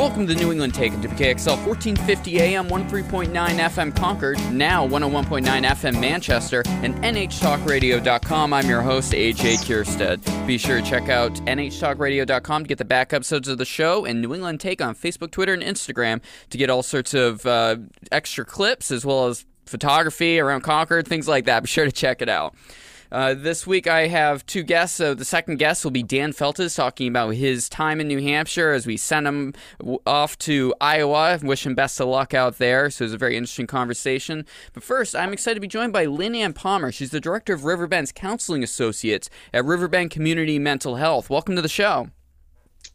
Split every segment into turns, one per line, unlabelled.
Welcome to New England Take to KXL 1450 AM 13.9 FM Concord, now 101.9 FM Manchester, and NHTalkRadio.com. I'm your host, AJ Kierstead. Be sure to check out NHTalkRadio.com to get the back episodes of the show, and New England Take on Facebook, Twitter, and Instagram to get all sorts of uh, extra clips as well as photography around Concord, things like that. Be sure to check it out. Uh, this week I have two guests. So the second guest will be Dan Feltes talking about his time in New Hampshire as we send him off to Iowa. Wish him best of luck out there. So it's a very interesting conversation. But first, I'm excited to be joined by Lynn Anne Palmer. She's the director of Riverbend's Counseling Associates at Riverbend Community Mental Health. Welcome to the show.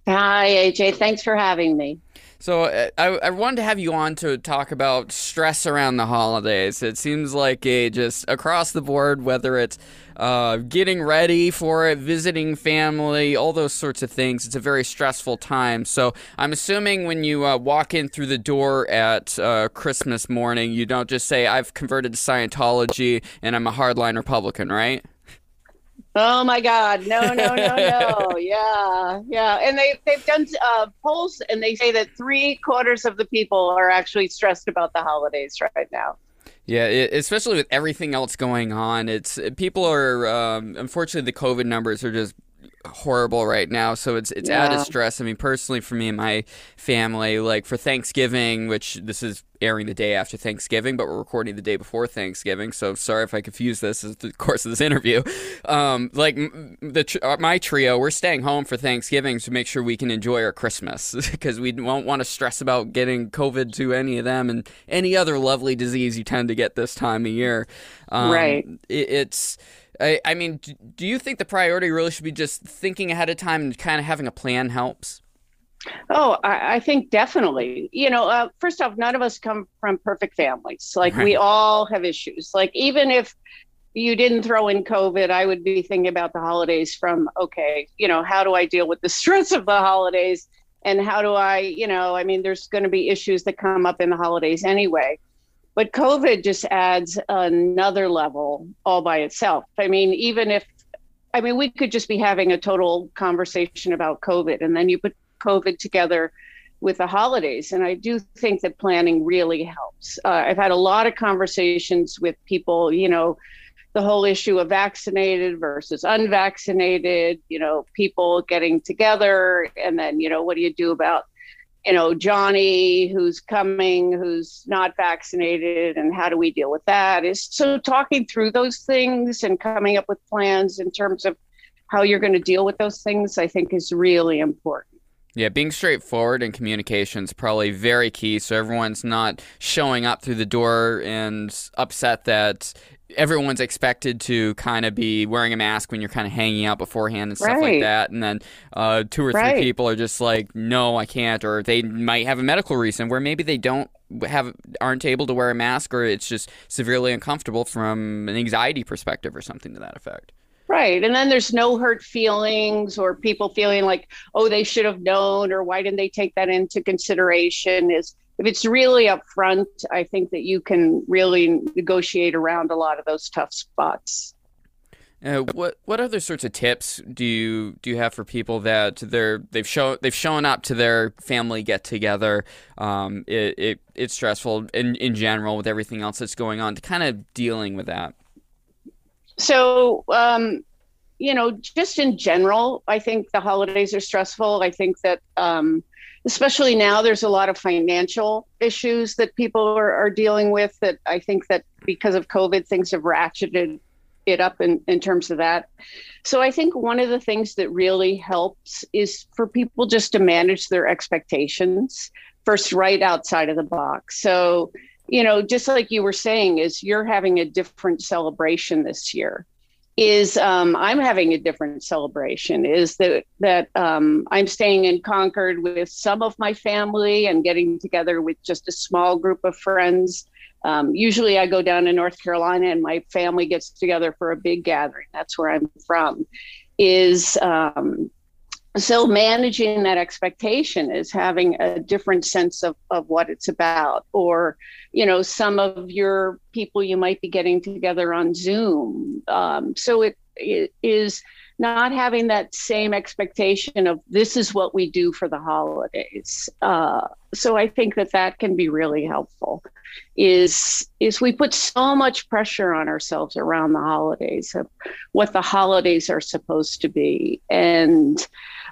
Hi, AJ. Thanks for having me.
So uh, I, I wanted to have you on to talk about stress around the holidays. It seems like a just across the board, whether it's uh, getting ready for it, visiting family, all those sorts of things. It's a very stressful time. So I'm assuming when you uh, walk in through the door at uh, Christmas morning, you don't just say, I've converted to Scientology and I'm a hardline Republican, right?
Oh my God! No, no, no, no. yeah, yeah. And they they've done uh, polls, and they say that three quarters of the people are actually stressed about the holidays right now.
Yeah, it, especially with everything else going on, it's people are um, unfortunately the COVID numbers are just horrible right now so it's it's yeah. added stress. I mean personally for me and my family like for thanksgiving which this is airing the day after thanksgiving but we're recording the day before thanksgiving so sorry if i confuse this as the course of this interview. Um, like the uh, my trio we're staying home for thanksgiving to make sure we can enjoy our christmas because we won't want to stress about getting covid to any of them and any other lovely disease you tend to get this time of year.
Um, right.
it, it's I, I mean, do you think the priority really should be just thinking ahead of time and kind of having a plan helps?
Oh, I, I think definitely. You know, uh, first off, none of us come from perfect families. Like right. we all have issues. Like even if you didn't throw in COVID, I would be thinking about the holidays from okay, you know, how do I deal with the stress of the holidays? And how do I, you know, I mean, there's going to be issues that come up in the holidays anyway. But COVID just adds another level all by itself. I mean, even if, I mean, we could just be having a total conversation about COVID, and then you put COVID together with the holidays. And I do think that planning really helps. Uh, I've had a lot of conversations with people, you know, the whole issue of vaccinated versus unvaccinated, you know, people getting together. And then, you know, what do you do about you know, Johnny who's coming, who's not vaccinated, and how do we deal with that? Is so talking through those things and coming up with plans in terms of how you're going to deal with those things, I think is really important.
Yeah, being straightforward in communication is probably very key. So everyone's not showing up through the door and upset that everyone's expected to kind of be wearing a mask when you're kind of hanging out beforehand and stuff right. like that and then uh, two or three right. people are just like no i can't or they might have a medical reason where maybe they don't have aren't able to wear a mask or it's just severely uncomfortable from an anxiety perspective or something to that effect
Right. And then there's no hurt feelings or people feeling like, oh, they should have known or why didn't they take that into consideration is if it's really upfront, I think that you can really negotiate around a lot of those tough spots.
Uh, what what other sorts of tips do you do you have for people that they're they've shown they've shown up to their family get together? Um, it, it it's stressful in in general with everything else that's going on. To kind of dealing with that.
So um, you know, just in general, I think the holidays are stressful. I think that um, especially now there's a lot of financial issues that people are, are dealing with that i think that because of covid things have ratcheted it up in, in terms of that so i think one of the things that really helps is for people just to manage their expectations first right outside of the box so you know just like you were saying is you're having a different celebration this year is um, I'm having a different celebration. Is that that um, I'm staying in Concord with some of my family and getting together with just a small group of friends. Um, usually, I go down to North Carolina and my family gets together for a big gathering. That's where I'm from. Is um, so managing that expectation is having a different sense of, of what it's about or you know some of your people you might be getting together on zoom um, so it, it is not having that same expectation of this is what we do for the holidays. Uh, so I think that that can be really helpful. Is is we put so much pressure on ourselves around the holidays of what the holidays are supposed to be, and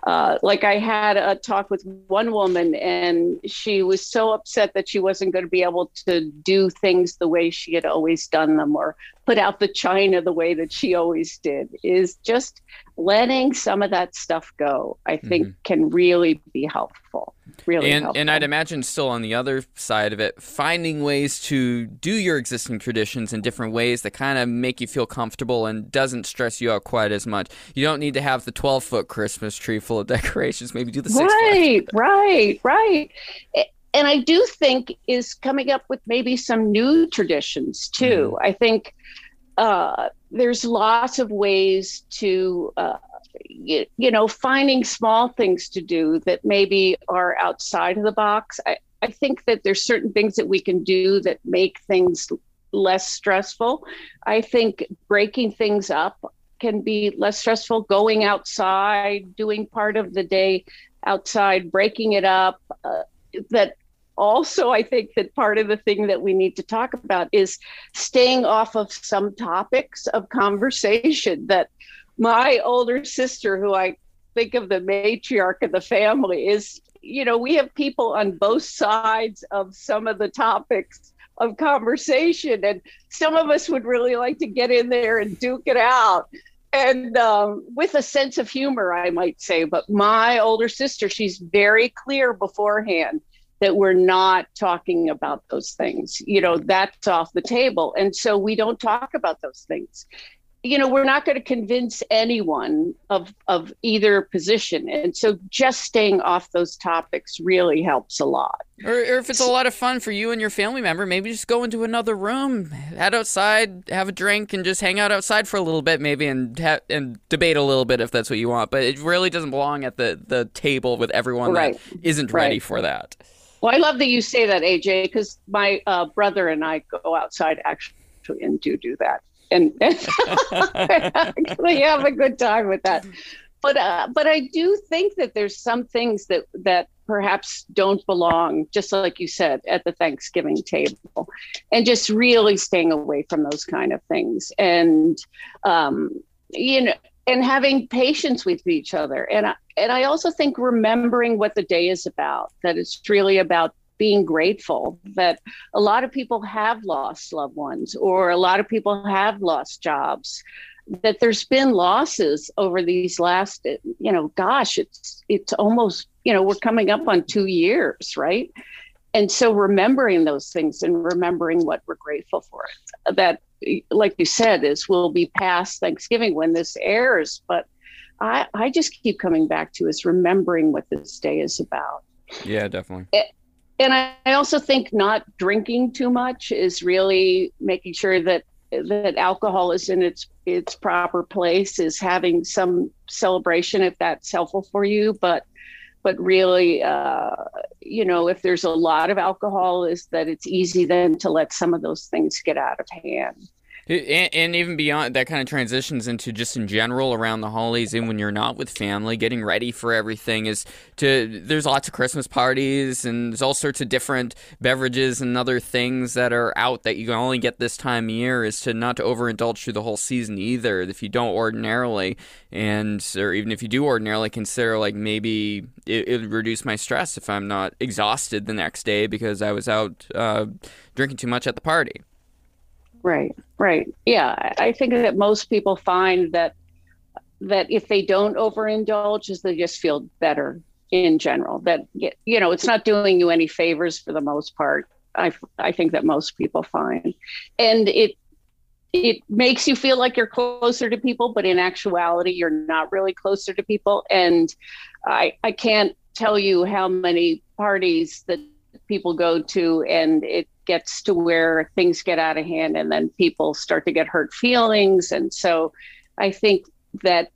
uh, like I had a talk with one woman, and she was so upset that she wasn't going to be able to do things the way she had always done them, or put out the china the way that she always did. Is just letting some of that stuff go. I think mm-hmm. can really be helpful. Really
and,
helpful.
And I'd imagine still on the other side of it, finding ways to do your existing traditions in different ways that kind of make you feel comfortable and doesn't stress you out quite as much. You don't need to have the 12 foot Christmas tree full of decorations. Maybe do the
Right, right, right. And I do think is coming up with maybe some new traditions too. Mm. I think uh, there's lots of ways to uh, you, you, know finding small things to do that maybe are outside of the box I, I think that there's certain things that we can do that make things less stressful i think breaking things up can be less stressful going outside doing part of the day outside breaking it up uh, that also i think that part of the thing that we need to talk about is staying off of some topics of conversation that my older sister who i think of the matriarch of the family is you know we have people on both sides of some of the topics of conversation and some of us would really like to get in there and duke it out. And um, with a sense of humor i might say but my older sister she's very clear beforehand that we're not talking about those things. You know, that's off the table. And so we don't talk about those things. You know, we're not going to convince anyone of of either position. And so just staying off those topics really helps a lot.
Or, or if it's a lot of fun for you and your family member, maybe just go into another room, head outside, have a drink, and just hang out outside for a little bit, maybe, and ha- and debate a little bit if that's what you want. But it really doesn't belong at the the table with everyone right. that isn't ready right. for that.
Well, I love that you say that, AJ, because my uh, brother and I go outside actually and do do that, and, actually have a good time with that. But uh, but I do think that there's some things that that perhaps don't belong, just like you said, at the Thanksgiving table, and just really staying away from those kind of things, and um, you know, and having patience with each other. And I, and I also think remembering what the day is about, that it's really about being grateful that a lot of people have lost loved ones or a lot of people have lost jobs that there's been losses over these last you know gosh it's it's almost you know we're coming up on 2 years right and so remembering those things and remembering what we're grateful for that like you said, is will be past Thanksgiving when this airs. But I, I just keep coming back to is remembering what this day is about.
Yeah, definitely.
It, and I, I also think not drinking too much is really making sure that that alcohol is in its its proper place is having some celebration if that's helpful for you but but really, uh, you know, if there's a lot of alcohol, is that it's easy then to let some of those things get out of hand.
And, and, even beyond that kind of transitions into just in general around the holidays and when you're not with family getting ready for everything is to there's lots of christmas parties and there's all sorts of different beverages and other things that are out that you can only get this time of year is to not to overindulge through the whole season either if you don't ordinarily. And or even if you do ordinarily consider like maybe it, would reduce my stress if i'm not exhausted the next day because i was out uh, drinking too much at the party
Right, right. Yeah, I think that most people find that that if they don't overindulge, is they just feel better in general. That you know, it's not doing you any favors for the most part. I I think that most people find, and it it makes you feel like you're closer to people, but in actuality, you're not really closer to people. And I I can't tell you how many parties that people go to, and it gets to where things get out of hand and then people start to get hurt feelings and so i think that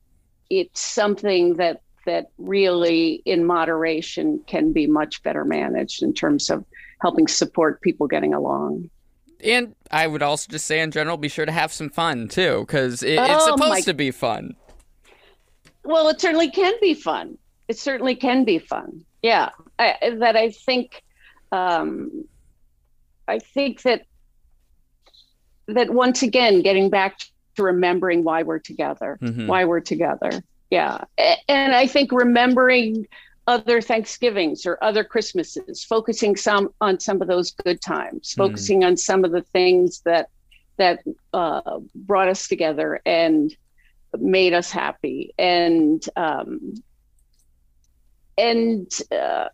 it's something that that really in moderation can be much better managed in terms of helping support people getting along
and i would also just say in general be sure to have some fun too because it, oh, it's supposed my... to be fun
well, it certainly can be fun. It certainly can be fun. Yeah, I, that I think. Um, I think that that once again, getting back to remembering why we're together, mm-hmm. why we're together. Yeah, and I think remembering other Thanksgivings or other Christmases, focusing some on some of those good times, mm-hmm. focusing on some of the things that that uh, brought us together and made us happy and um, and uh,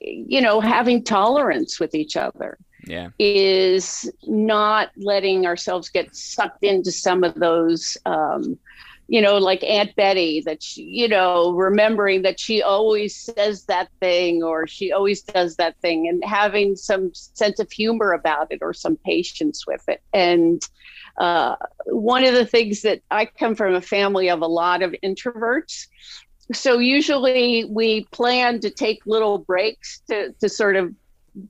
you know having tolerance with each other
yeah
is not letting ourselves get sucked into some of those um, you know, like Aunt Betty, that she, you know, remembering that she always says that thing or she always does that thing and having some sense of humor about it or some patience with it. And uh, one of the things that I come from a family of a lot of introverts. So usually we plan to take little breaks to, to sort of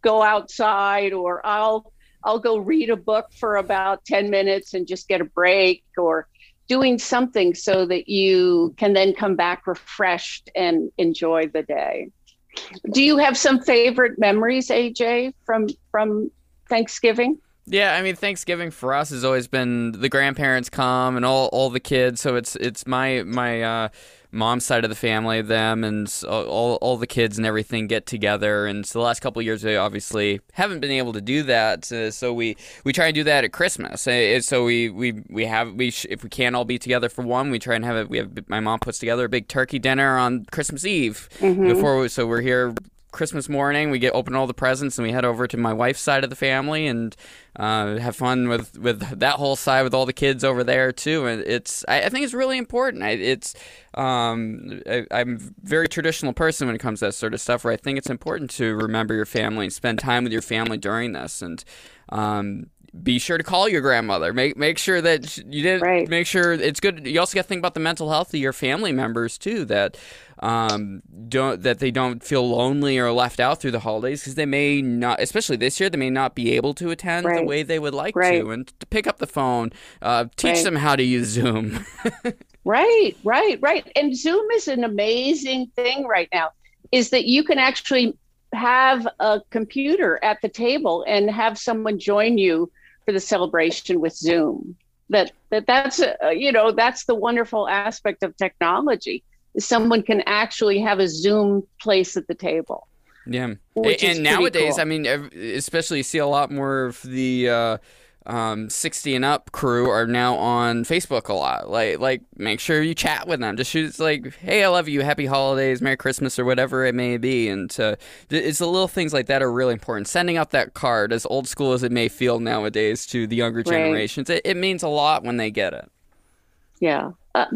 go outside or I'll I'll go read a book for about 10 minutes and just get a break or doing something so that you can then come back refreshed and enjoy the day. Do you have some favorite memories, AJ, from from Thanksgiving?
Yeah, I mean Thanksgiving for us has always been the grandparents come and all, all the kids. So it's it's my my uh, mom's side of the family, them and all, all the kids and everything get together. And so the last couple years, we obviously haven't been able to do that. Uh, so we, we try and do that at Christmas. Uh, so we, we, we have we sh- if we can't all be together for one, we try and have it. We have my mom puts together a big turkey dinner on Christmas Eve mm-hmm. before. We, so we're here Christmas morning, we get open all the presents and we head over to my wife's side of the family and uh, have fun with, with that whole side with all the kids over there too. And it's I, I think it's really important. I, it's um, I, am a very traditional person when it comes to that sort of stuff. Where I think it's important to remember your family and spend time with your family during this and. Um, be sure to call your grandmother. Make make sure that you didn't right. make sure it's good. You also got to think about the mental health of your family members too. That um, don't that they don't feel lonely or left out through the holidays because they may not, especially this year, they may not be able to attend right. the way they would like right. to. And to pick up the phone, uh, teach them how to use Zoom.
right, right, right. And Zoom is an amazing thing right now. Is that you can actually have a computer at the table and have someone join you for the celebration with Zoom. That that that's uh, you know that's the wonderful aspect of technology. Someone can actually have a Zoom place at the table.
Yeah, and nowadays, cool. I mean, especially you see a lot more of the. Uh, um, 60 and up crew are now on Facebook a lot. Like, like make sure you chat with them. Just shoot like, hey, I love you, happy holidays, Merry Christmas, or whatever it may be. And to, it's the little things like that are really important. Sending out that card, as old school as it may feel nowadays to the younger generations, it, it means a lot when they get it.
Yeah. Uh,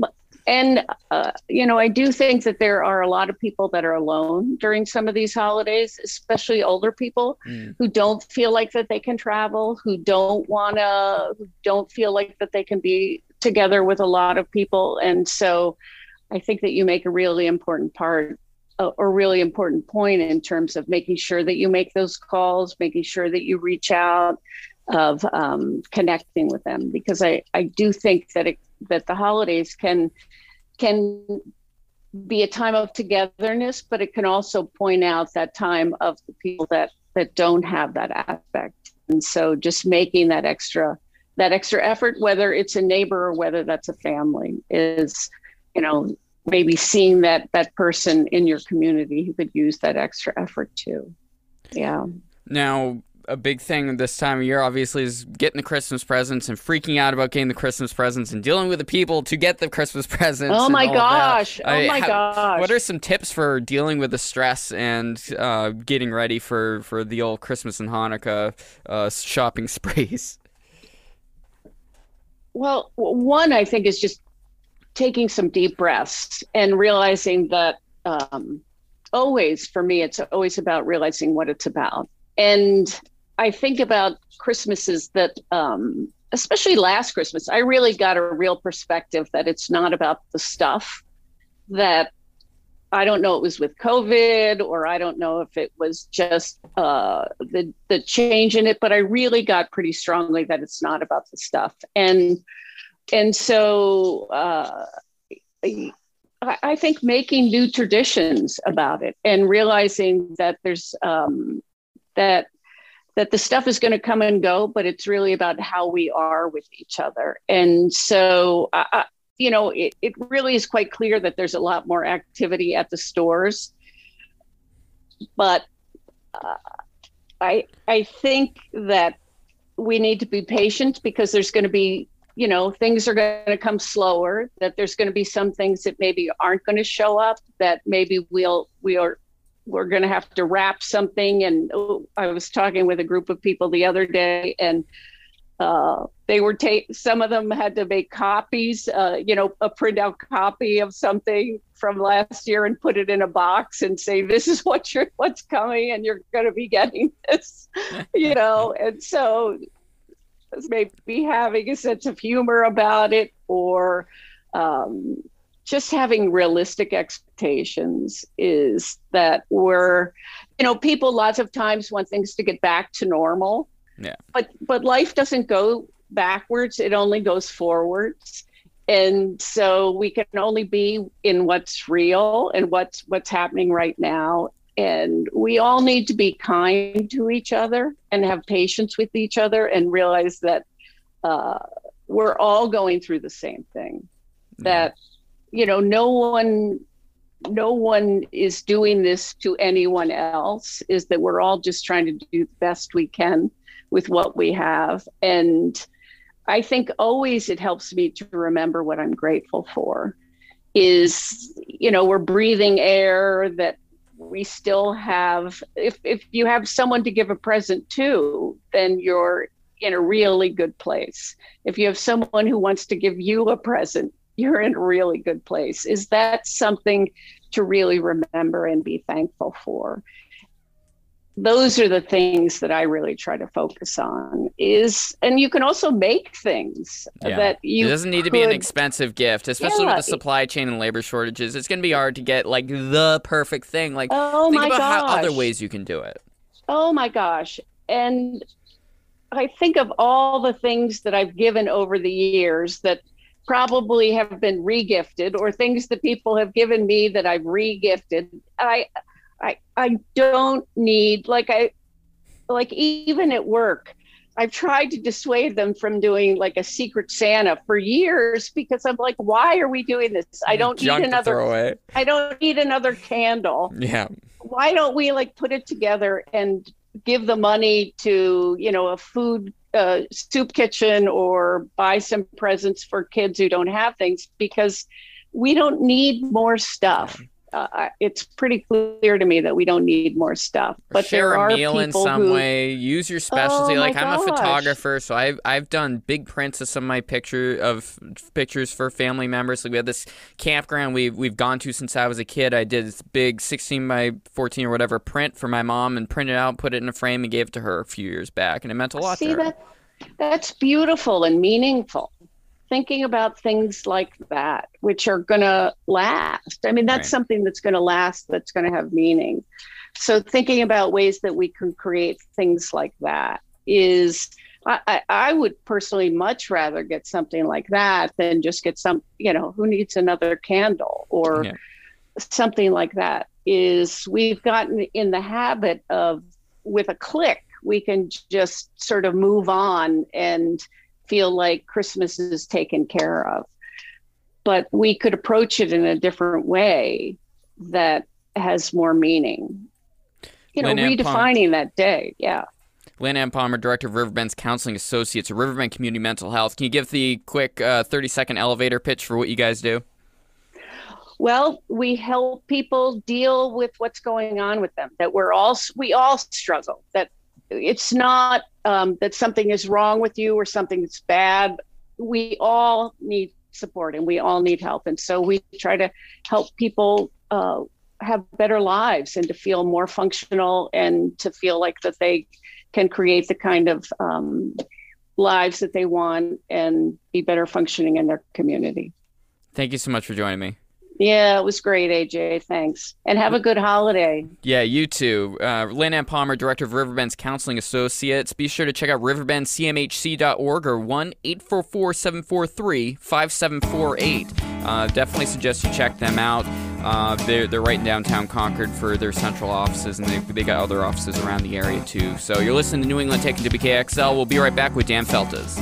and uh, you know i do think that there are a lot of people that are alone during some of these holidays especially older people mm. who don't feel like that they can travel who don't want to who don't feel like that they can be together with a lot of people and so i think that you make a really important part a really important point in terms of making sure that you make those calls making sure that you reach out of um, connecting with them because I, I do think that it, that the holidays can can be a time of togetherness, but it can also point out that time of the people that that don't have that aspect. And so just making that extra that extra effort, whether it's a neighbor or whether that's a family, is, you know, maybe seeing that that person in your community who could use that extra effort too. Yeah.
Now, a big thing this time of year, obviously, is getting the Christmas presents and freaking out about getting the Christmas presents and dealing with the people to get the Christmas presents.
Oh my gosh! Oh my gosh!
What are some tips for dealing with the stress and uh, getting ready for for the old Christmas and Hanukkah uh, shopping sprees?
Well, one I think is just taking some deep breaths and realizing that um, always for me, it's always about realizing what it's about and I think about Christmases that, um, especially last Christmas, I really got a real perspective that it's not about the stuff. That I don't know it was with COVID or I don't know if it was just uh, the the change in it, but I really got pretty strongly that it's not about the stuff. And and so uh, I think making new traditions about it and realizing that there's um, that that the stuff is going to come and go, but it's really about how we are with each other. And so, uh, you know, it, it really is quite clear that there's a lot more activity at the stores. But uh, I I think that we need to be patient because there's going to be you know things are going to come slower that there's going to be some things that maybe aren't going to show up that maybe we'll we are we're going to have to wrap something. And oh, i was talking with a group of people the other day and uh, they were take some of them had to make copies uh, you know a printout copy of something from last year and put it in a box and say this is what you're what's coming and you're going to be getting this you know? And so maybe having a sense of humor about it or um, just having realistic expectations is that we're you know people lots of times want things to get back to normal.
Yeah.
But but life doesn't go backwards. It only goes forwards. And so we can only be in what's real and what's what's happening right now. And we all need to be kind to each other and have patience with each other and realize that uh, we're all going through the same thing. That you know no one no one is doing this to anyone else is that we're all just trying to do the best we can with what we have. And i think always it helps me to remember what i'm grateful for is you know we're breathing air that we still have. If if you have someone to give a present to then you're in a really good place. If you have someone who wants to give you a present you're in a really good place is that something to really remember and be thankful for those are the things that I really try to focus on is and you can also make things yeah. that you
It doesn't need
could,
to be an expensive gift, especially
Yeah.
with the supply chain and labor shortages. It's going to be hard to get like the perfect thing. Like
Oh
think
my
about how other ways you can do it.
Oh my gosh. And I think of all the things that I've given over the years that probably have been regifted or things that people have given me that I've regifted. I I I don't need like I like even at work I've tried to dissuade them from doing like a secret Santa for years because I'm like, why are we doing this? I don't
Junk
need another. I don't need another candle
Yeah.
why don't we like put it together and give the money to you know a food uh, soup kitchen or buy some presents for kids who don't have things because we don't need more stuff uh, it's pretty clear to me that we don't need more stuff but
share
there are
a meal in
people
some
who,
way. Use your specialty.
Oh
like I'm a photographer, so I've I've done big prints of some of my picture of pictures for family members. Like we had this campground we've we've gone to since I was a kid. I did this big 16 by 14 or whatever print for my mom and printed it out, put it in a frame, and gave it to her a few years back, and it meant a lot
see
to her.
that that's beautiful and meaningful thinking about things like that which are going to last i mean that's
Right.
something that's going to last that's going to have meaning so thinking about ways that we can create things like that is I, I, would personally much rather get something like that than just get some you know who needs another candle or
Yeah.
something like that is we've gotten in the habit of with a click we can just sort of move on and feel like christmas is taken care of but we could approach it in a different way that has more meaning you know
Lynn Anne Palm-
redefining that day yeah
Lynn Anne Palmer, Director of Riverbend's Counseling Associates at Riverbend Community Mental Health. Can you give the quick uh, 30 second elevator pitch for what you guys do?
Well, we help people deal with what's going on with them. That we're all we all struggle. That it's not um, that something is wrong with you or something that's bad. We all need support and we all need help, and so we try to help people uh, have better lives and to feel more functional and to feel like that they can create the kind of um, lives that they want and be better functioning in their community.
Thank you so much for joining me.
Yeah, it was great, AJ. Thanks. And have a good holiday.
Yeah, you too. Uh, Lynn Anne Palmer, Director of Riverbend's Counseling Associates. Be sure to check out riverbendcmhc.org or 1 844 743 5748. Uh, definitely suggest you check them out. Uh, they're, they're right in downtown Concord for their central offices, and they, they got other offices around the area too. So you're listening to New England Take to WKXL. We'll be right back with Dan Feltes.